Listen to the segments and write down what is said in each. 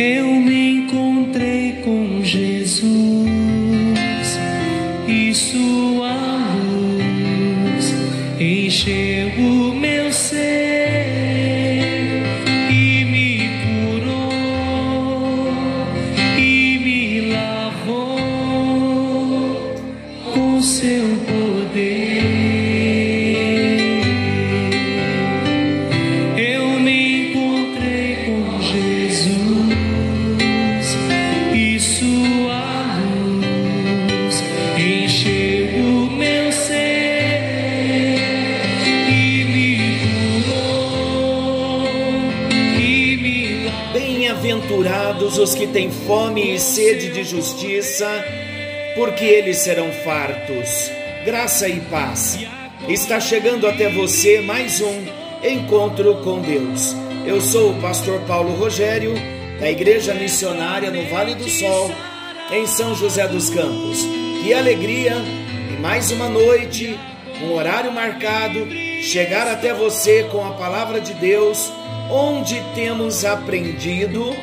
eu fome e sede de justiça, porque eles serão fartos. Graça e paz. Está chegando até você mais um encontro com Deus. Eu sou o pastor Paulo Rogério, da Igreja Missionária no Vale do Sol, em São José dos Campos. Que alegria e mais uma noite, um horário marcado, chegar até você com a palavra de Deus, onde temos aprendido,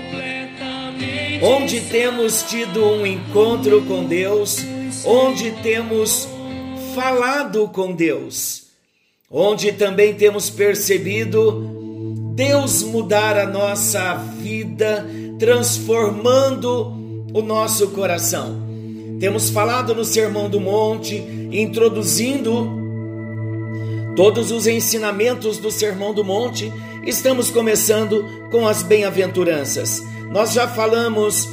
onde temos tido um encontro com Deus, onde temos falado com Deus, onde também temos percebido Deus mudar a nossa vida, transformando o nosso coração. Temos falado no Sermão do Monte, introduzindo todos os ensinamentos do Sermão do Monte. Estamos começando com as bem-aventuranças. Nós já falamos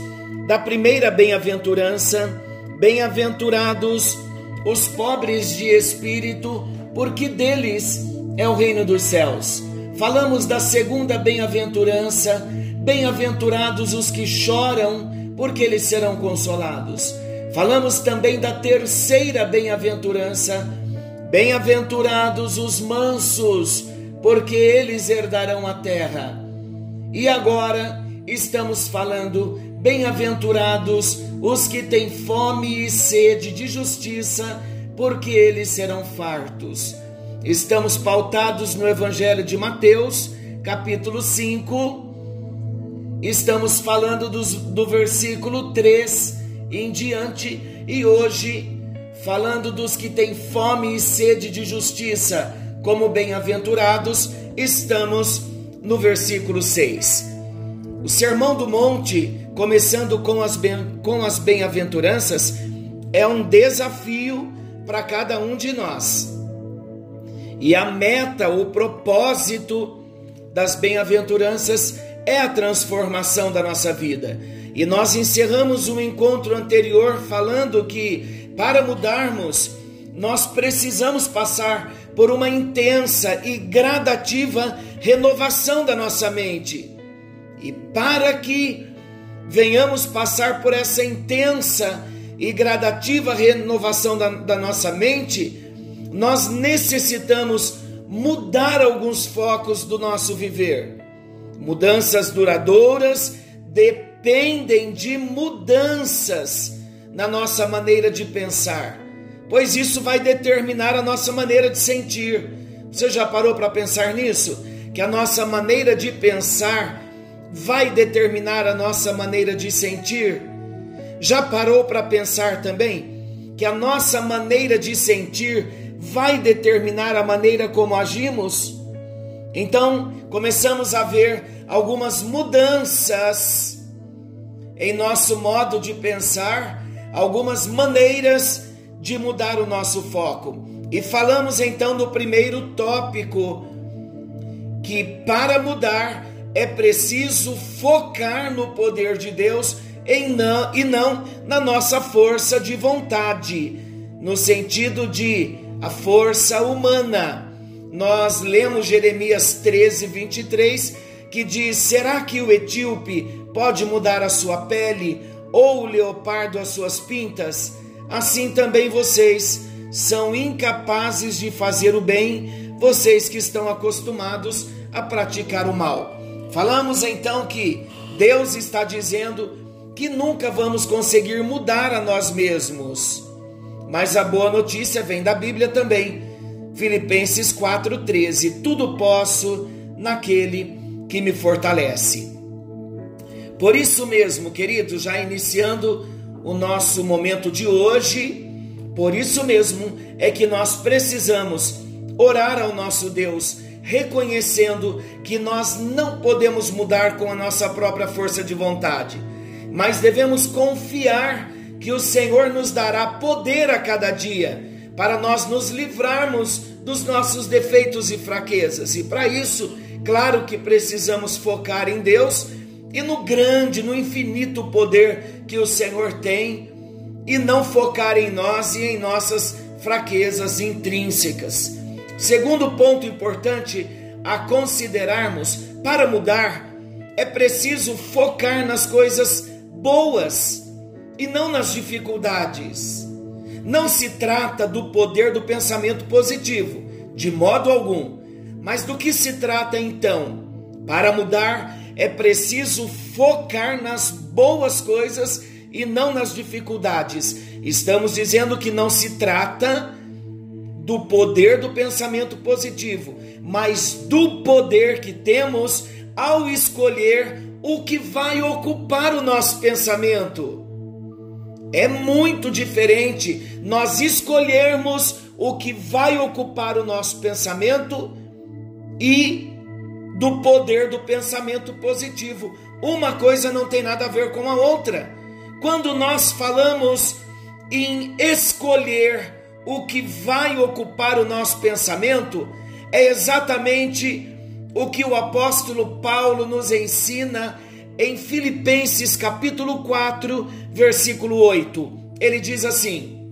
da primeira bem-aventurança, bem-aventurados os pobres de espírito, porque deles é o reino dos céus. Falamos da segunda bem-aventurança, bem-aventurados os que choram, porque eles serão consolados. Falamos também da terceira bem-aventurança, bem-aventurados os mansos, porque eles herdarão a terra. E agora estamos falando, bem-aventurados os que têm fome e sede de justiça, porque eles serão fartos. Estamos pautados no Evangelho de Mateus, capítulo 5. Estamos falando dos, do versículo 3 em diante, e hoje falando dos que têm fome e sede de justiça, como bem-aventurados, estamos no versículo 6. O Sermão do Monte, começando com as, bem-aventuranças, é um desafio para cada um de nós. E a meta, o propósito das bem-aventuranças é a transformação da nossa vida. E nós encerramos o um encontro anterior falando que para mudarmos, nós precisamos passar por uma intensa e gradativa renovação da nossa mente. E para que venhamos passar por essa intensa e gradativa renovação da, da nossa mente, nós necessitamos mudar alguns focos do nosso viver. Mudanças duradouras dependem de mudanças na nossa maneira de pensar, pois isso vai determinar a nossa maneira de sentir. Você já parou para pensar nisso? Que a nossa maneira de pensar vai determinar a nossa maneira de sentir? Já parou para pensar também que a nossa maneira de sentir vai determinar a maneira como agimos? Então, começamos a ver algumas mudanças em nosso modo de pensar, algumas maneiras de mudar o nosso foco. E falamos então no primeiro tópico que para mudar é preciso focar no poder de Deus em não, e não na nossa força de vontade, no sentido de a força humana. Nós lemos Jeremias 13, 23, que diz: Será que o etíope pode mudar a sua pele, ou o leopardo as suas pintas? Assim também vocês são incapazes de fazer o bem, vocês que estão acostumados a praticar o mal. Falamos então que Deus está dizendo que nunca vamos conseguir mudar a nós mesmos. Mas a boa notícia vem da Bíblia também. Filipenses 4:13, tudo posso naquele que me fortalece. Por isso mesmo, queridos, já iniciando o nosso momento de hoje, por isso mesmo é que nós precisamos orar ao nosso Deus, reconhecendo que nós não podemos mudar com a nossa própria força de vontade, mas devemos confiar que o Senhor nos dará poder a cada dia para nós nos livrarmos dos nossos defeitos e fraquezas. E para isso, claro que precisamos focar em Deus e no grande, no infinito poder que o Senhor tem e não focar em nós e em nossas fraquezas intrínsecas. Segundo ponto importante a considerarmos para mudar, é preciso focar nas coisas boas e não nas dificuldades. Não se trata do poder do pensamento positivo, de modo algum, mas do que se trata então? Para mudar, é preciso focar nas boas coisas e não nas dificuldades. Estamos dizendo que não se trata do poder do pensamento positivo, mas do poder que temos ao escolher o que vai ocupar o nosso pensamento. É muito diferente nós escolhermos o que vai ocupar o nosso pensamento e do poder do pensamento positivo. Uma coisa não tem nada a ver com a outra. Quando nós falamos em escolher o que vai ocupar o nosso pensamento, é exatamente o que o apóstolo Paulo nos ensina em Filipenses capítulo 4, versículo 8. Ele diz assim: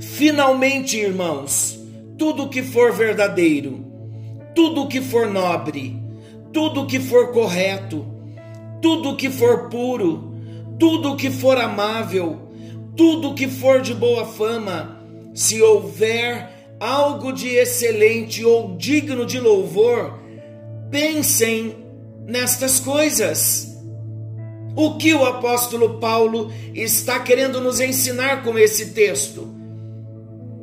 Finalmente, irmãos, tudo que for verdadeiro, tudo que for nobre, tudo que for correto, tudo que for puro, tudo que for amável, tudo que for de boa fama, se houver algo de excelente ou digno de louvor, pensem nestas coisas. O que o apóstolo Paulo está querendo nos ensinar com esse texto?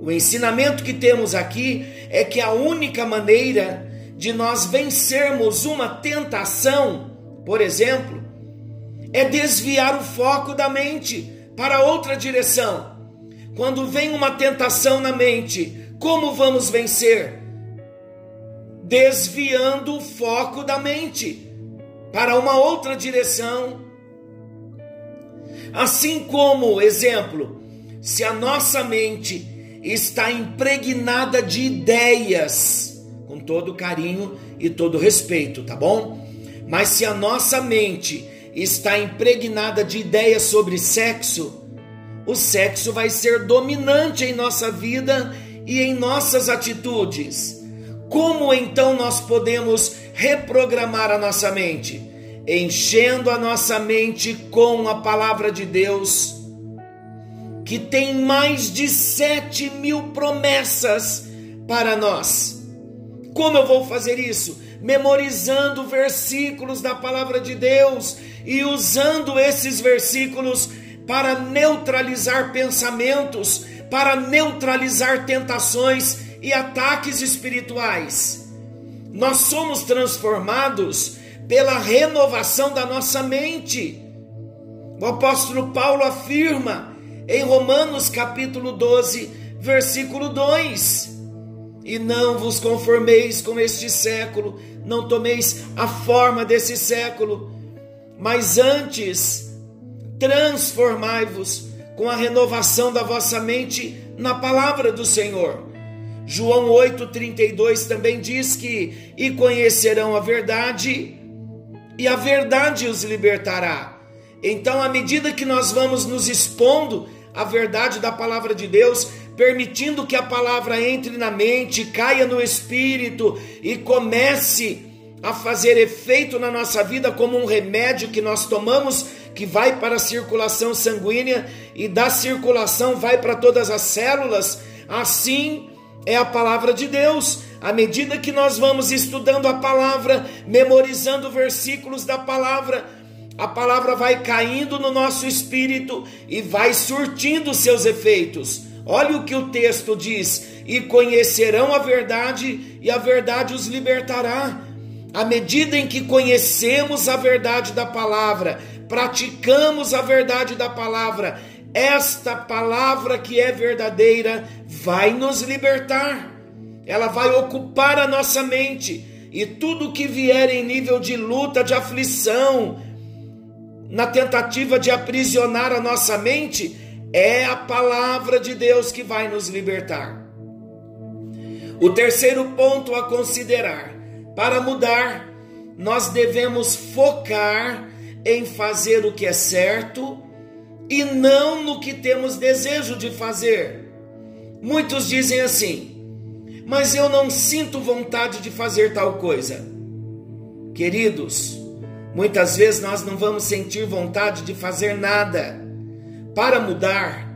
O ensinamento que temos aqui é que a única maneira de nós vencermos uma tentação, por exemplo, é desviar o foco da mente para outra direção. Quando vem uma tentação na mente, como vamos vencer? Desviando o foco da mente para uma outra direção. Assim como, exemplo, se a nossa mente está impregnada de ideias, com todo carinho e todo respeito, tá bom? Mas se a nossa mente está impregnada de ideias sobre sexo, o sexo vai ser dominante em nossa vida e em nossas atitudes. Como então nós podemos reprogramar a nossa mente? Enchendo a nossa mente com a palavra de Deus, que tem mais de sete mil promessas para nós. Como eu vou fazer isso? Memorizando versículos da palavra de Deus e usando esses versículos para neutralizar pensamentos, para neutralizar tentações e ataques espirituais. Nós somos transformados pela renovação da nossa mente. O apóstolo Paulo afirma em Romanos capítulo 12, versículo 2: E não vos conformeis com este século, não tomeis a forma desse século, mas antes transformai-vos com a renovação da vossa mente na palavra do Senhor. João 8,32 também diz que: E conhecerão a verdade, e a verdade os libertará. Então, à medida que nós vamos nos expondo à verdade da palavra de Deus, permitindo que a palavra entre na mente, caia no espírito e comece a fazer efeito na nossa vida como um remédio que nós tomamos que vai para a circulação sanguínea e da circulação vai para todas as células, assim é a palavra de Deus. À medida que nós vamos estudando a palavra, memorizando versículos da palavra, a palavra vai caindo no nosso espírito e vai surtindo seus efeitos. Olha o que o texto diz: e conhecerão a verdade, e a verdade os libertará. À medida em que conhecemos a verdade da palavra, praticamos a verdade da palavra, esta palavra que é verdadeira vai nos libertar. Ela vai ocupar a nossa mente e tudo que vier em nível de luta, de aflição, na tentativa de aprisionar a nossa mente, é a palavra de Deus que vai nos libertar. O terceiro ponto a considerar: para mudar, nós devemos focar em fazer o que é certo e não no que temos desejo de fazer. Muitos dizem assim: mas eu não sinto vontade de fazer tal coisa. Queridos, muitas vezes nós não vamos sentir vontade de fazer nada. Para mudar,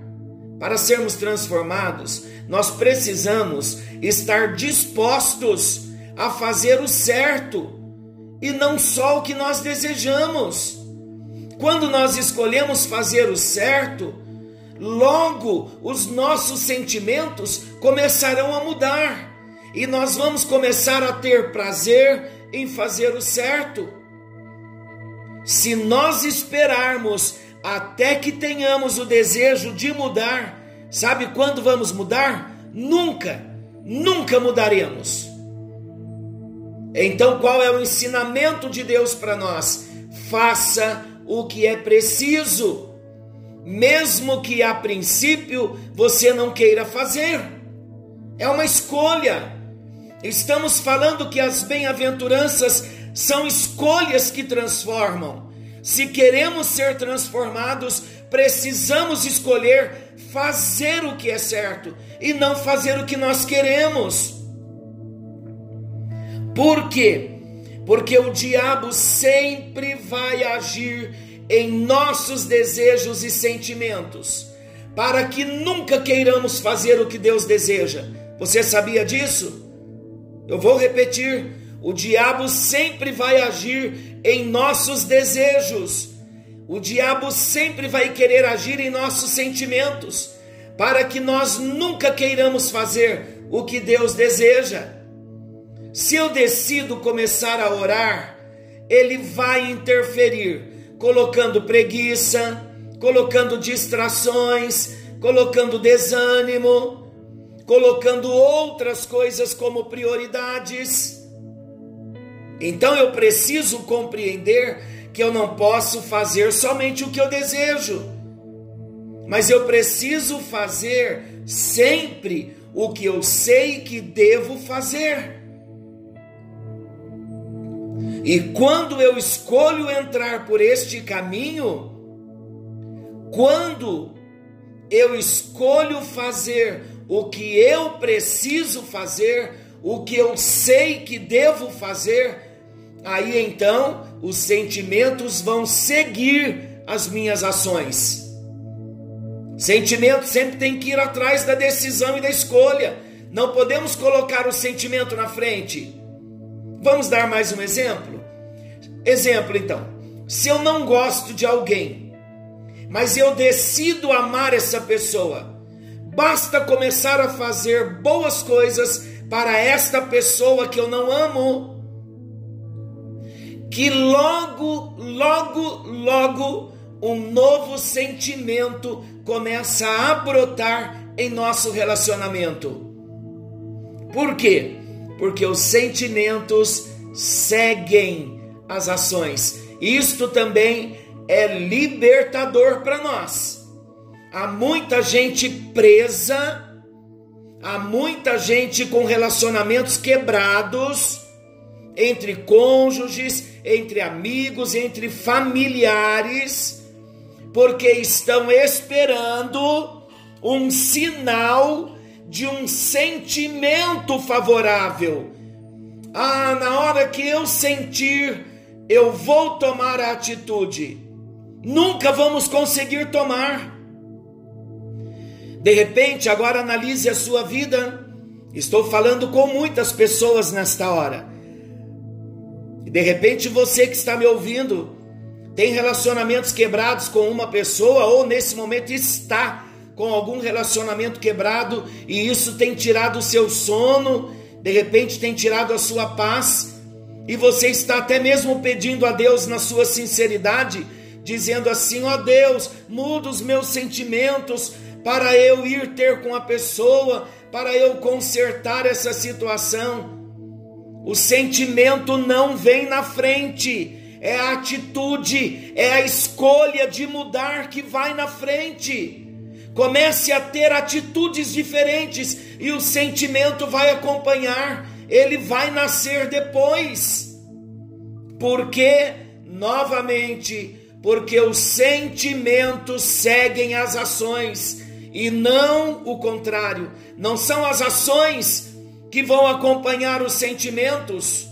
para sermos transformados, nós precisamos estar dispostos a fazer o certo e não só o que nós desejamos. Quando nós escolhemos fazer o certo, logo os nossos sentimentos começarão a mudar e nós vamos começar a ter prazer em fazer o certo. Se nós esperarmos até que tenhamos o desejo de mudar, sabe quando vamos mudar? Nunca, nunca mudaremos. Então, qual é o ensinamento de Deus para nós? Faça o que é preciso, mesmo que a princípio você não queira fazer. É uma escolha. Estamos falando que as bem-aventuranças são escolhas que transformam. Se queremos ser transformados, precisamos escolher fazer o que é certo e não fazer o que nós queremos. Por quê? Porque o diabo sempre vai agir em nossos desejos e sentimentos, para que nunca queiramos fazer o que Deus deseja. Você sabia disso? Eu vou repetir: o diabo sempre vai agir em nossos desejos. O diabo sempre vai querer agir em nossos sentimentos, para que nós nunca queiramos fazer o que Deus deseja. Se eu decido começar a orar, ele vai interferir, colocando preguiça, colocando distrações, colocando desânimo, colocando outras coisas como prioridades. Então eu preciso compreender que eu não posso fazer somente o que eu desejo, mas eu preciso fazer sempre o que eu sei que devo fazer. E quando eu escolho entrar por este caminho, quando eu escolho fazer o que eu preciso fazer, o que eu sei que devo fazer, aí então os sentimentos vão seguir as minhas ações. Sentimento sempre tem que ir atrás da decisão e da escolha. Não podemos colocar o sentimento na frente. Vamos dar mais um exemplo? Exemplo então: se eu não gosto de alguém, mas eu decido amar essa pessoa, basta começar a fazer boas coisas para esta pessoa que eu não amo, que logo, logo, logo um novo sentimento começa a brotar em nosso relacionamento. Por quê? Porque os sentimentos seguem as ações. Isto também é libertador para nós. Há muita gente presa, há muita gente com relacionamentos quebrados entre cônjuges, entre amigos, entre familiares, porque estão esperando um sinal de um sentimento favorável. Ah, na hora que eu sentir, eu vou tomar a atitude. Nunca vamos conseguir tomar. De repente, agora analise a sua vida. Estou falando com muitas pessoas nesta hora. De repente, você que está me ouvindo tem relacionamentos quebrados com uma pessoa ou nesse momento está com algum relacionamento quebrado e isso tem tirado o seu sono, de repente tem tirado a sua paz. e você está até mesmo pedindo a Deus na sua sinceridade, dizendo assim: ó oh Deus, muda os meus sentimentos para eu ir ter com a pessoa, para eu consertar essa situação. O sentimento não vem na frente, é a atitude, é a escolha de mudar que vai na frente. Comece a ter atitudes diferentes e o sentimento vai acompanhar, ele vai nascer depois. Porque, novamente, porque os sentimentos seguem as ações e não o contrário. Não são as ações que vão acompanhar os sentimentos.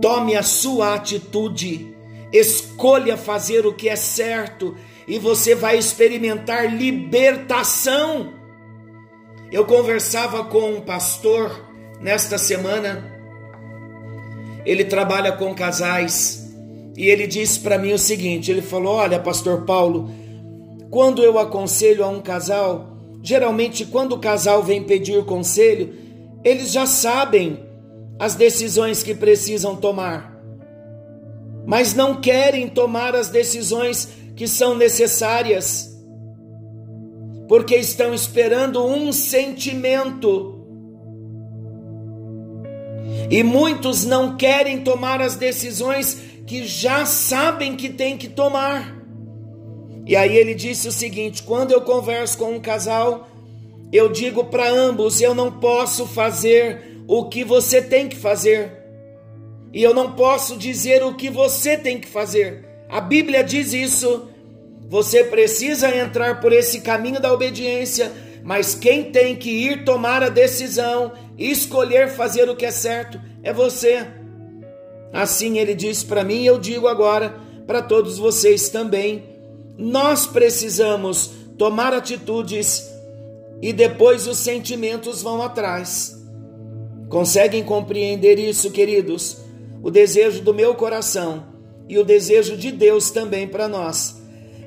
Tome a sua atitude, escolha fazer o que é certo e você vai experimentar libertação. Eu conversava com um pastor nesta semana, ele trabalha com casais e ele disse para mim o seguinte: ele falou, olha, Pastor Paulo, quando eu aconselho a um casal, geralmente quando o casal vem pedir conselho, eles já sabem as decisões que precisam tomar, mas não querem tomar as decisões que são necessárias, porque estão esperando um sentimento. E muitos não querem tomar as decisões que já sabem que tem que tomar. E aí ele disse o seguinte: quando eu converso com um casal, eu digo para ambos: eu não posso fazer o que você tem que fazer. E eu não posso dizer o que você tem que fazer. A Bíblia diz isso. Você precisa entrar por esse caminho da obediência, mas quem tem que ir tomar a decisão e escolher fazer o que é certo é você. Assim ele disse para mim eu digo agora para todos vocês também. Nós precisamos tomar atitudes e depois os sentimentos vão atrás. Conseguem compreender isso, queridos? O desejo do meu coração e o desejo de Deus também para nós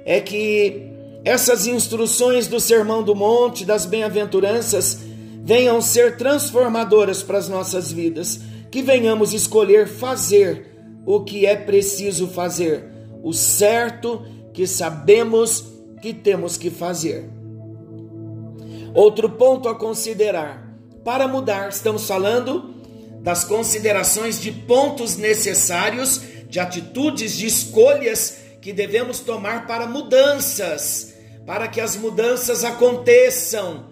é que essas instruções do Sermão do Monte, das bem-aventuranças, venham ser transformadoras para as nossas vidas, que venhamos escolher fazer o que é preciso fazer, o certo que sabemos que temos que fazer. Outro ponto a considerar para mudar. Estamos falando das considerações de pontos necessários, de atitudes, de escolhas que devemos tomar para mudanças, para que as mudanças aconteçam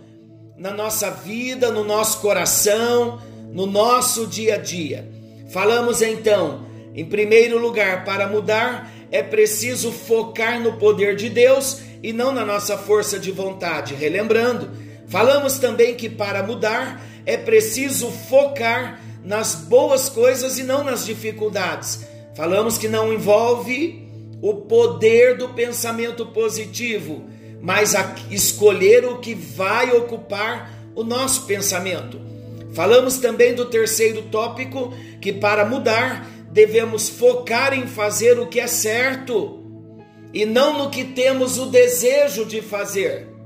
na nossa vida, no nosso coração, no nosso dia a dia. Falamos então, em primeiro lugar, para mudar é preciso focar no poder de Deus e não na nossa força de vontade. Relembrando, Falamos também que para mudar é preciso focar nas boas coisas e não nas dificuldades. Falamos que não envolve o poder do pensamento positivo, mas escolher o que vai ocupar o nosso pensamento. Falamos também do terceiro tópico, que para mudar devemos focar em fazer o que é certo e não no que temos o desejo de fazer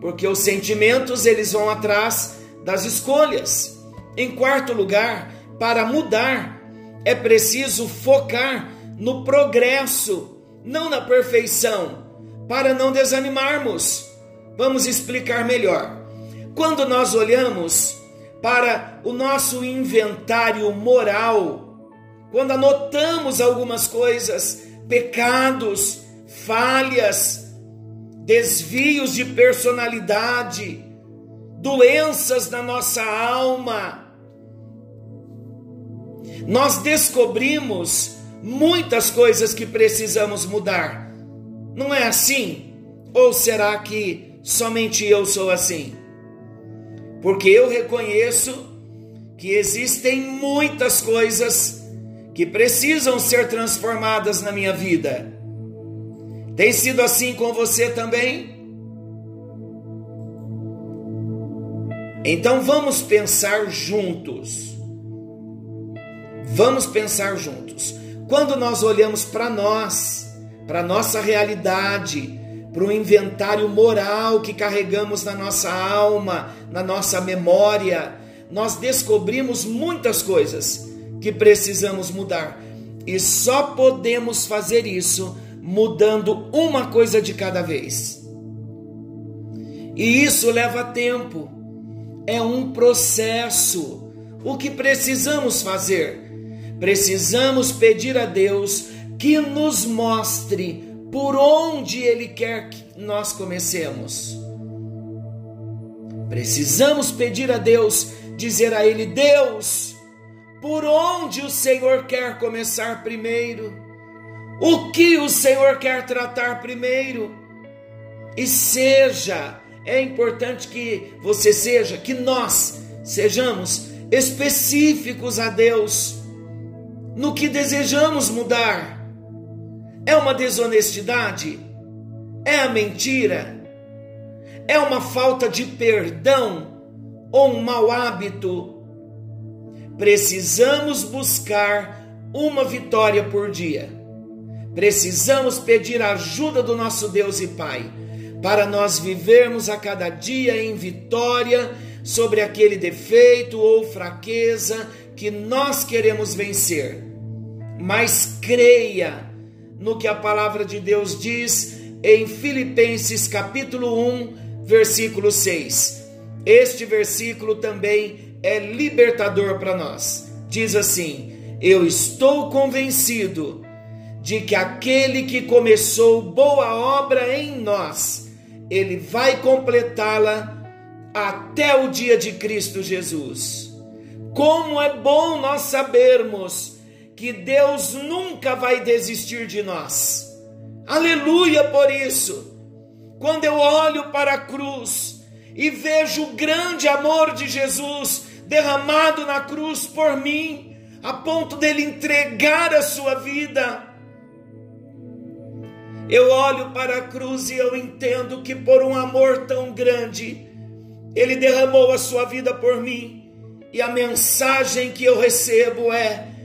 porque os sentimentos eles vão atrás das escolhas. Em quarto lugar, para mudar é preciso focar no progresso, não na perfeição, para não desanimarmos. Vamos explicar melhor. Quando nós olhamos para o nosso inventário moral, quando anotamos algumas coisas, pecados, falhas, desvios de personalidade, doenças na nossa alma. Nós descobrimos muitas coisas que precisamos mudar. Não é assim? Ou será que somente eu sou assim? Porque eu reconheço que existem muitas coisas que precisam ser transformadas na minha vida. Tem sido assim com você também? Então vamos pensar juntos. Vamos pensar juntos. Quando nós olhamos para nós, para nossa realidade, para o inventário moral que carregamos na nossa alma, na nossa memória, nós descobrimos muitas coisas que precisamos mudar. E só podemos fazer isso mudando uma coisa de cada vez. E isso leva tempo. É um processo. O que precisamos fazer? Precisamos pedir a Deus que nos mostre por onde Ele quer que nós comecemos. Precisamos pedir a Deus, dizer a Ele: Deus, por onde o Senhor quer começar primeiro? O que o Senhor quer tratar primeiro? E seja, é importante que você seja, que nós sejamos específicos a Deus no que desejamos mudar. É uma desonestidade? É a mentira? É uma falta de perdão ou um mau hábito? Precisamos buscar uma vitória por dia. Precisamos pedir a ajuda do nosso Deus e Pai para nós vivermos a cada dia em vitória sobre aquele defeito ou fraqueza que nós queremos vencer. Mas creia no que a palavra de Deus diz em Filipenses capítulo 1, versículo 6. Este versículo também é libertador para nós. Diz assim: Eu estou convencido de que aquele que começou boa obra em nós, ele vai completá-la até o dia de Cristo Jesus. Como é bom nós sabermos que Deus nunca vai desistir de nós. Aleluia por isso. Quando eu olho para a cruz e vejo o grande amor de Jesus derramado na cruz por mim, a ponto dele entregar a sua vida, eu olho para a cruz e eu entendo que por um amor tão grande, ele derramou a sua vida por mim. E a mensagem que eu recebo é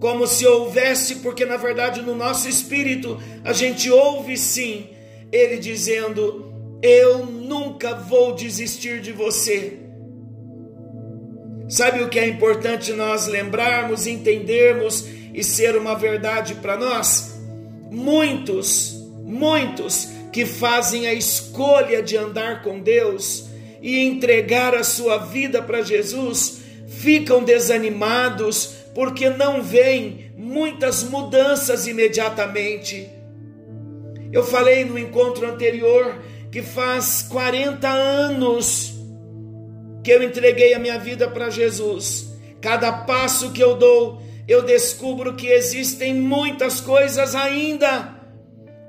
como se houvesse, porque na verdade no nosso espírito a gente ouve sim ele dizendo: Eu nunca vou desistir de você. Sabe o que é importante nós lembrarmos, entendermos e ser uma verdade para nós? Muitos, muitos que fazem a escolha de andar com Deus e entregar a sua vida para Jesus ficam desanimados porque não veem muitas mudanças imediatamente eu falei no encontro anterior que faz 40 anos que eu entreguei a minha vida para Jesus. Cada passo que eu dou, eu descubro que existem muitas coisas ainda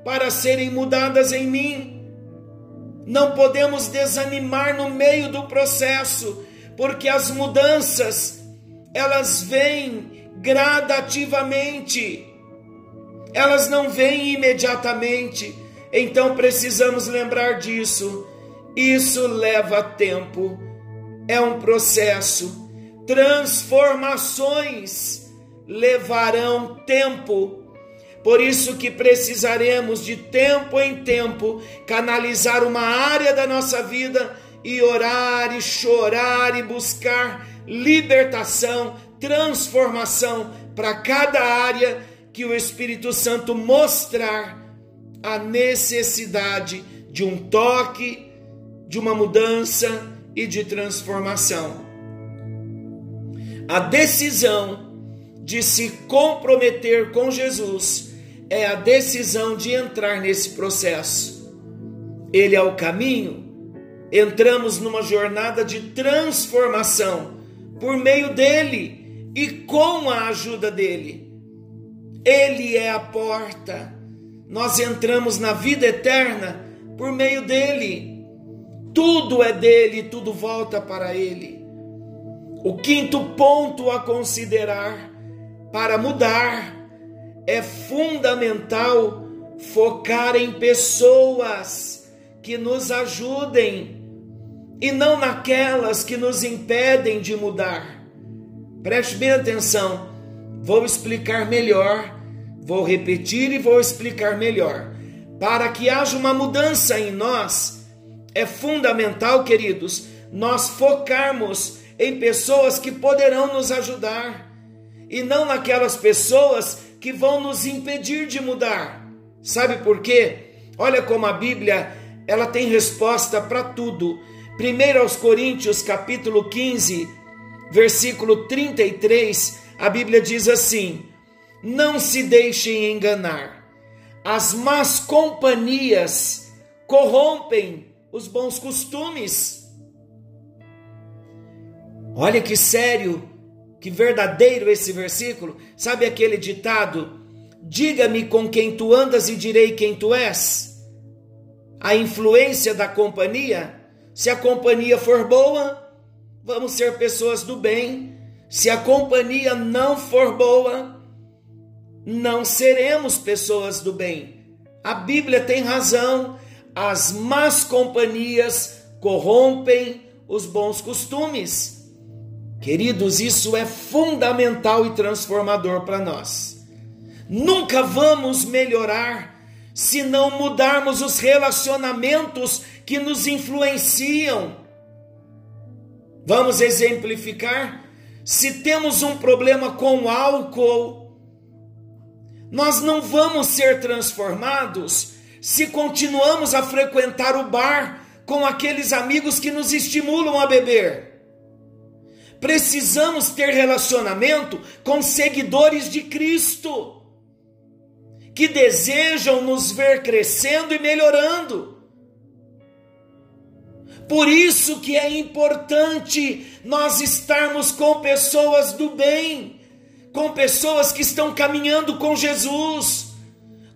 para serem mudadas em mim. Não podemos desanimar no meio do processo, porque as mudanças elas vêm gradativamente elas não vêm imediatamente, então precisamos lembrar disso. Isso leva tempo, é um processo. Transformações levarão tempo. Por isso que precisaremos de tempo em tempo canalizar uma área da nossa vida e orar e chorar e buscar libertação, transformação para cada área que o Espírito Santo mostrar a necessidade de um toque, de uma mudança e de transformação. A decisão de se comprometer com Jesus é a decisão de entrar nesse processo. Ele é o caminho. Entramos numa jornada de transformação por meio dele e com a ajuda dele. Ele é a porta. Nós entramos na vida eterna por meio dele. Tudo é dele, tudo volta para ele. O quinto ponto a considerar para mudar é fundamental focar em pessoas que nos ajudem e não naquelas que nos impedem de mudar. Preste bem atenção. Vou explicar melhor, vou repetir e vou explicar melhor. Para que haja uma mudança em nós, é fundamental, queridos, nós focarmos em pessoas que poderão nos ajudar e não naquelas pessoas que vão nos impedir de mudar. Sabe por quê? Olha como a Bíblia, ela tem resposta para tudo. 1 aos Coríntios, capítulo 15, versículo 33, a Bíblia diz assim: Não se deixem enganar. As más companhias corrompem os bons costumes. Olha que sério, que verdadeiro esse versículo. Sabe aquele ditado? Diga-me com quem tu andas e direi quem tu és. A influência da companhia, se a companhia for boa, vamos ser pessoas do bem. Se a companhia não for boa, não seremos pessoas do bem. A Bíblia tem razão. As más companhias corrompem os bons costumes. Queridos, isso é fundamental e transformador para nós. Nunca vamos melhorar se não mudarmos os relacionamentos que nos influenciam. Vamos exemplificar? Se temos um problema com álcool, nós não vamos ser transformados se continuamos a frequentar o bar com aqueles amigos que nos estimulam a beber. Precisamos ter relacionamento com seguidores de Cristo, que desejam nos ver crescendo e melhorando. Por isso que é importante nós estarmos com pessoas do bem, com pessoas que estão caminhando com Jesus,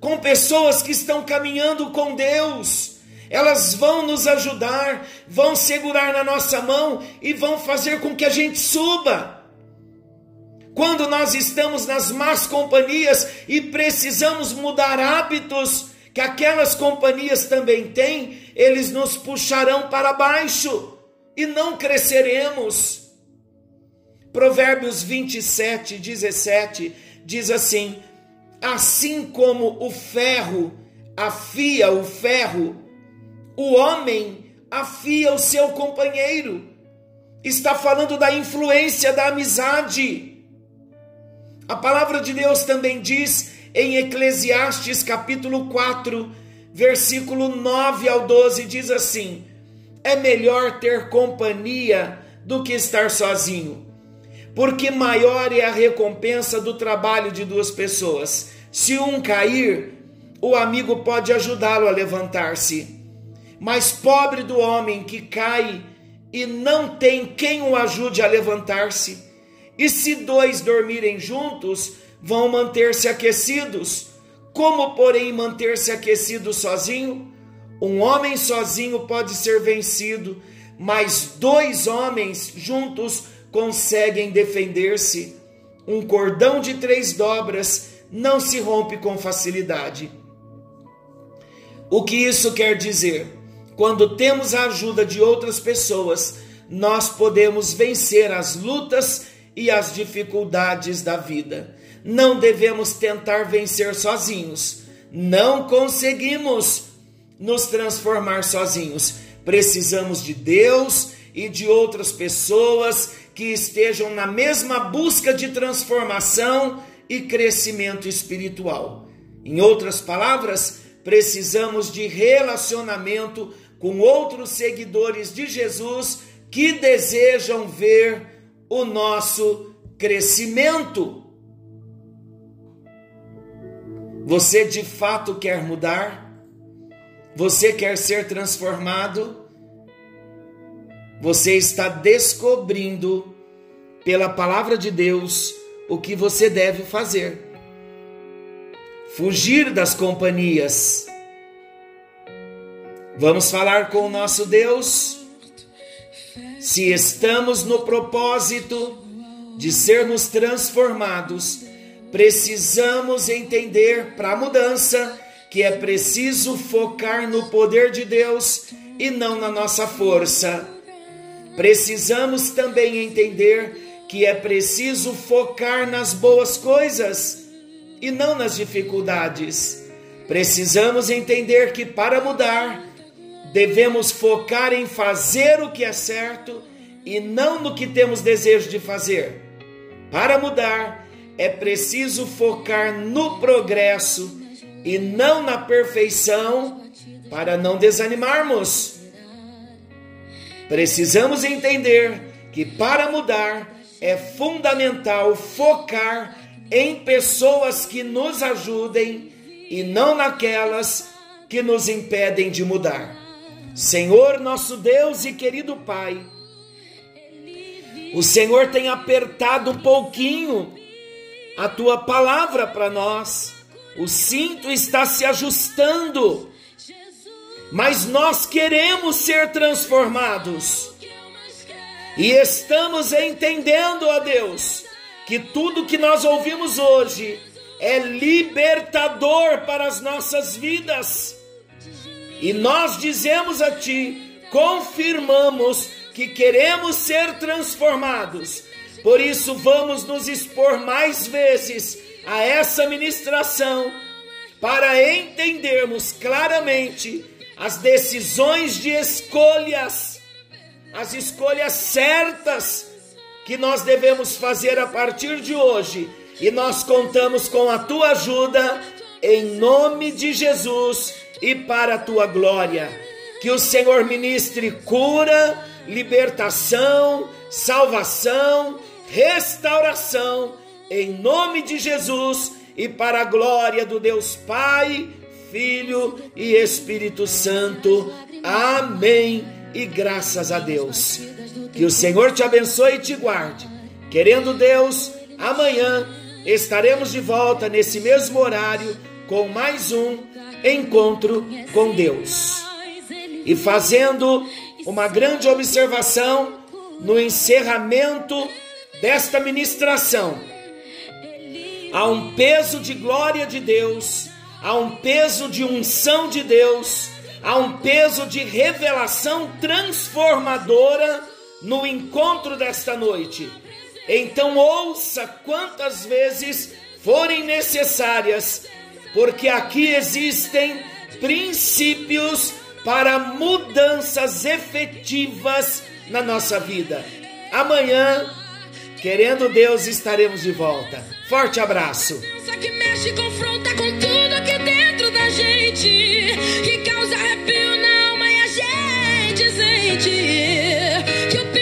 com pessoas que estão caminhando com Deus elas vão nos ajudar, vão segurar na nossa mão e vão fazer com que a gente suba. Quando nós estamos nas más companhias e precisamos mudar hábitos que aquelas companhias também têm, eles nos puxarão para baixo e não cresceremos. Provérbios 27, 17 diz assim: Assim como o ferro afia o ferro, o homem afia o seu companheiro. Está falando da influência da amizade. A palavra de Deus também diz em Eclesiastes capítulo 4, versículo 9 ao 12 diz assim: É melhor ter companhia do que estar sozinho, porque maior é a recompensa do trabalho de duas pessoas. Se um cair, o amigo pode ajudá-lo a levantar-se. Mas pobre do homem que cai e não tem quem o ajude a levantar-se. E se dois dormirem juntos, vão manter-se aquecidos. Como, porém, manter-se aquecido sozinho? Um homem sozinho pode ser vencido, mas dois homens juntos conseguem defender-se. Um cordão de três dobras não se rompe com facilidade. O que isso quer dizer? Quando temos a ajuda de outras pessoas, nós podemos vencer as lutas e as dificuldades da vida. Não devemos tentar vencer sozinhos. Não conseguimos nos transformar sozinhos. Precisamos de Deus e de outras pessoas que estejam na mesma busca de transformação e crescimento espiritual. Em outras palavras, precisamos de relacionamento com outros seguidores de Jesus que desejam ver o nosso crescimento. Você de fato quer mudar? Você quer ser transformado? Você está descobrindo pela palavra de Deus o que você deve fazer. Fugir das companhias Vamos falar com o nosso Deus? Se estamos no propósito de sermos transformados, precisamos entender para a mudança que é preciso focar no poder de Deus e não na nossa força. Precisamos também entender que é preciso focar nas boas coisas e não nas dificuldades. Precisamos entender que para mudar, devemos focar em fazer o que é certo e não no que temos desejo de fazer. Para mudar, é preciso focar no progresso e não na perfeição para não desanimarmos. Precisamos entender que para mudar é fundamental focar em pessoas que nos ajudem e não naquelas que nos impedem de mudar. Senhor, nosso Deus e querido Pai, o Senhor tem apertado um pouquinho a tua palavra para nós. O cinto está se ajustando. Mas nós queremos ser transformados. E estamos entendendo, ó Deus, que tudo que nós ouvimos hoje é libertador para as nossas vidas. E nós dizemos a Ti, confirmamos que queremos ser transformados. Por isso, vamos nos expor mais vezes a essa ministração para entendermos claramente as decisões de escolhas, as escolhas certas que nós devemos fazer a partir de hoje. E nós contamos com a tua ajuda em nome de Jesus e para a tua glória. Que o Senhor ministre cura, libertação, salvação, restauração, em nome de Jesus e para a glória do Deus Pai, Filho e Espírito Santo. Amém. E graças a Deus. Que o Senhor te abençoe e te guarde. Querendo Deus, amanhã estaremos de volta nesse mesmo horário com mais um encontro com Deus. E fazendo uma grande observação no encerramento desta ministração. Há um peso de glória de Deus, há um peso de unção de Deus, há um peso de revelação transformadora no encontro desta noite. Então ouça quantas vezes forem necessárias, porque aqui existem princípios para mudanças efetivas na nossa vida. Amanhã, querendo Deus, estaremos de volta. Forte abraço. Que mexe, confronta com tudo aqui dentro da gente, que causa arrepio na alma e a gente sente que o